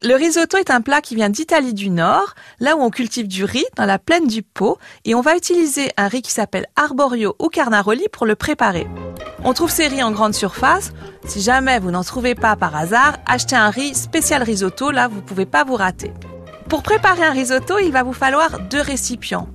Le risotto est un plat qui vient d'Italie du Nord, là où on cultive du riz dans la plaine du Pô, et on va utiliser un riz qui s'appelle arborio ou carnaroli pour le préparer. On trouve ces riz en grande surface. Si jamais vous n'en trouvez pas par hasard, achetez un riz spécial risotto, là vous pouvez pas vous rater. Pour préparer un risotto, il va vous falloir deux récipients.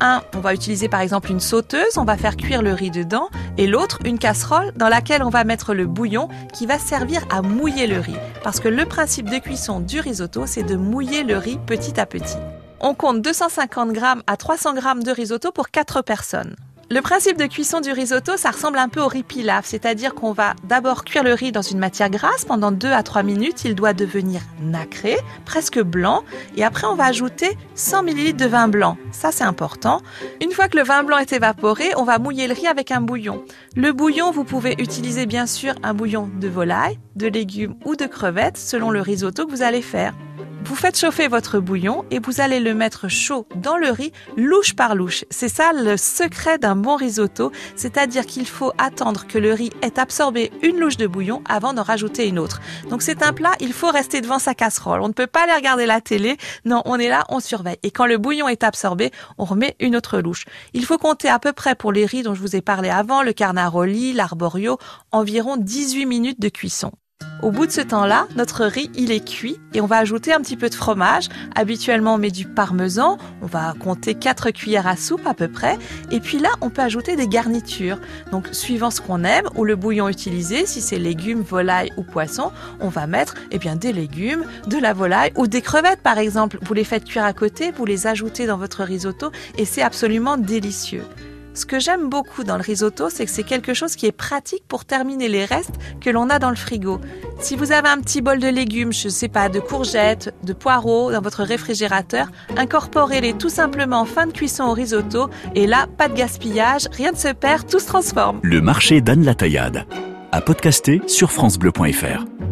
Un, on va utiliser par exemple une sauteuse, on va faire cuire le riz dedans, et l'autre, une casserole dans laquelle on va mettre le bouillon qui va servir à mouiller le riz. Parce que le principe de cuisson du risotto, c'est de mouiller le riz petit à petit. On compte 250 g à 300 g de risotto pour 4 personnes. Le principe de cuisson du risotto, ça ressemble un peu au riz pilaf, c'est-à-dire qu'on va d'abord cuire le riz dans une matière grasse pendant 2 à 3 minutes, il doit devenir nacré, presque blanc, et après on va ajouter 100 ml de vin blanc. Ça c'est important. Une fois que le vin blanc est évaporé, on va mouiller le riz avec un bouillon. Le bouillon, vous pouvez utiliser bien sûr un bouillon de volaille, de légumes ou de crevettes selon le risotto que vous allez faire. Vous faites chauffer votre bouillon et vous allez le mettre chaud dans le riz, louche par louche. C'est ça le secret d'un bon risotto, c'est-à-dire qu'il faut attendre que le riz ait absorbé une louche de bouillon avant d'en rajouter une autre. Donc c'est un plat, il faut rester devant sa casserole. On ne peut pas aller regarder la télé. Non, on est là, on surveille. Et quand le bouillon est absorbé, on remet une autre louche. Il faut compter à peu près pour les riz dont je vous ai parlé avant, le carnaroli, l'arborio, environ 18 minutes de cuisson. Au bout de ce temps-là, notre riz, il est cuit et on va ajouter un petit peu de fromage. Habituellement, on met du parmesan. On va compter 4 cuillères à soupe à peu près. Et puis là, on peut ajouter des garnitures. Donc, suivant ce qu'on aime ou le bouillon utilisé, si c'est légumes, volaille ou poisson, on va mettre, eh bien, des légumes, de la volaille ou des crevettes, par exemple. Vous les faites cuire à côté, vous les ajoutez dans votre risotto et c'est absolument délicieux. Ce que j'aime beaucoup dans le risotto, c'est que c'est quelque chose qui est pratique pour terminer les restes que l'on a dans le frigo. Si vous avez un petit bol de légumes, je ne sais pas, de courgettes, de poireaux dans votre réfrigérateur, incorporez-les tout simplement en fin de cuisson au risotto et là, pas de gaspillage, rien ne se perd, tout se transforme. Le marché d'Anne Taillade. À podcaster sur francebleu.fr.